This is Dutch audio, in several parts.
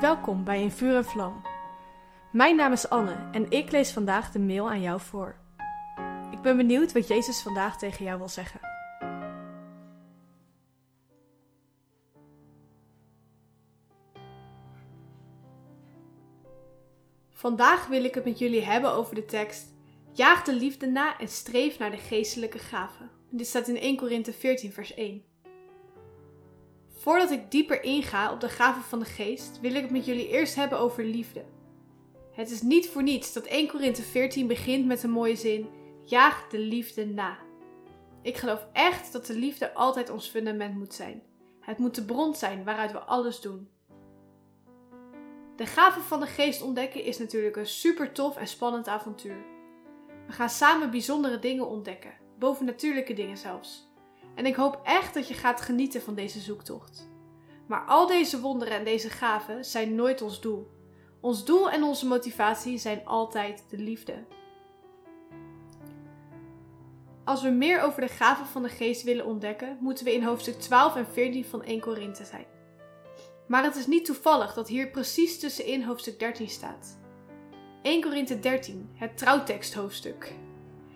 Welkom bij In Vuur en Vlam. Mijn naam is Anne en ik lees vandaag de mail aan jou voor. Ik ben benieuwd wat Jezus vandaag tegen jou wil zeggen. Vandaag wil ik het met jullie hebben over de tekst Jaag de liefde na en streef naar de geestelijke gaven. Dit staat in 1 Korinthe 14 vers 1. Voordat ik dieper inga op de gaven van de geest, wil ik het met jullie eerst hebben over liefde. Het is niet voor niets dat 1 Korinthe 14 begint met een mooie zin: Jaag de liefde na. Ik geloof echt dat de liefde altijd ons fundament moet zijn. Het moet de bron zijn waaruit we alles doen. De gaven van de geest ontdekken is natuurlijk een super tof en spannend avontuur. We gaan samen bijzondere dingen ontdekken, bovennatuurlijke dingen zelfs. En ik hoop echt dat je gaat genieten van deze zoektocht. Maar al deze wonderen en deze gaven zijn nooit ons doel. Ons doel en onze motivatie zijn altijd de liefde. Als we meer over de gaven van de geest willen ontdekken, moeten we in hoofdstuk 12 en 14 van 1 Korinthe zijn. Maar het is niet toevallig dat hier precies tussenin hoofdstuk 13 staat. 1 Korinthe 13, het trouwteksthoofdstuk.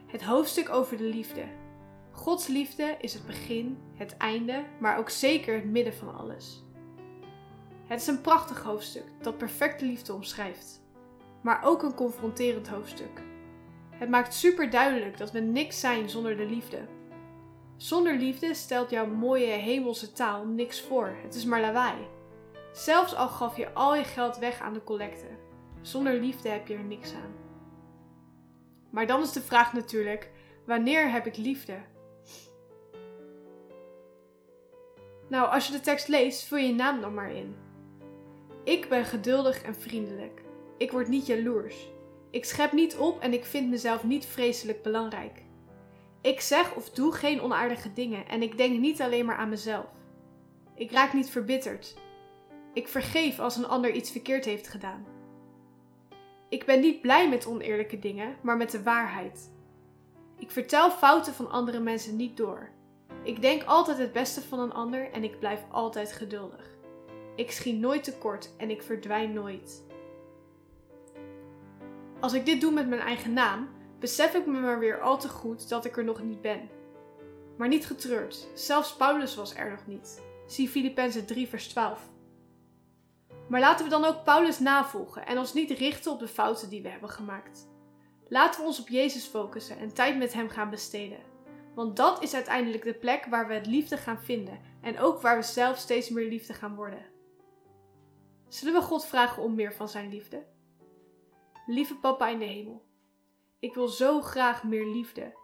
Het hoofdstuk over de liefde. Gods liefde is het begin, het einde, maar ook zeker het midden van alles. Het is een prachtig hoofdstuk dat perfecte liefde omschrijft, maar ook een confronterend hoofdstuk. Het maakt super duidelijk dat we niks zijn zonder de liefde. Zonder liefde stelt jouw mooie hemelse taal niks voor, het is maar lawaai. Zelfs al gaf je al je geld weg aan de collecte, zonder liefde heb je er niks aan. Maar dan is de vraag natuurlijk: wanneer heb ik liefde? Nou, als je de tekst leest, vul je naam dan maar in. Ik ben geduldig en vriendelijk. Ik word niet jaloers. Ik schep niet op en ik vind mezelf niet vreselijk belangrijk. Ik zeg of doe geen onaardige dingen en ik denk niet alleen maar aan mezelf. Ik raak niet verbitterd. Ik vergeef als een ander iets verkeerd heeft gedaan. Ik ben niet blij met oneerlijke dingen, maar met de waarheid. Ik vertel fouten van andere mensen niet door. Ik denk altijd het beste van een ander en ik blijf altijd geduldig. Ik schiet nooit tekort en ik verdwijn nooit. Als ik dit doe met mijn eigen naam, besef ik me maar weer al te goed dat ik er nog niet ben. Maar niet getreurd, zelfs Paulus was er nog niet. Zie Filippenzen 3 vers 12. Maar laten we dan ook Paulus navolgen en ons niet richten op de fouten die we hebben gemaakt. Laten we ons op Jezus focussen en tijd met Hem gaan besteden. Want dat is uiteindelijk de plek waar we het liefde gaan vinden en ook waar we zelf steeds meer liefde gaan worden. Zullen we God vragen om meer van Zijn liefde? Lieve Papa in de hemel, ik wil zo graag meer liefde.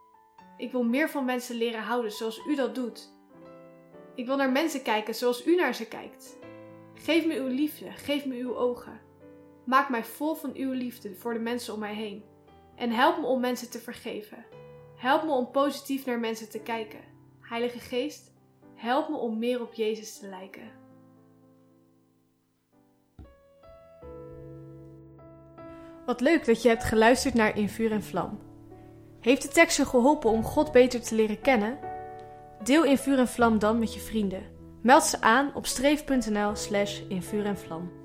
Ik wil meer van mensen leren houden zoals U dat doet. Ik wil naar mensen kijken zoals U naar ze kijkt. Geef me uw liefde, geef me uw ogen. Maak mij vol van uw liefde voor de mensen om mij heen. En help me om mensen te vergeven. Help me om positief naar mensen te kijken. Heilige Geest, help me om meer op Jezus te lijken. Wat leuk dat je hebt geluisterd naar In Vuur en Vlam. Heeft de tekst je geholpen om God beter te leren kennen? Deel In Vuur en Vlam dan met je vrienden. Meld ze aan op streef.nl slash in vuur en vlam.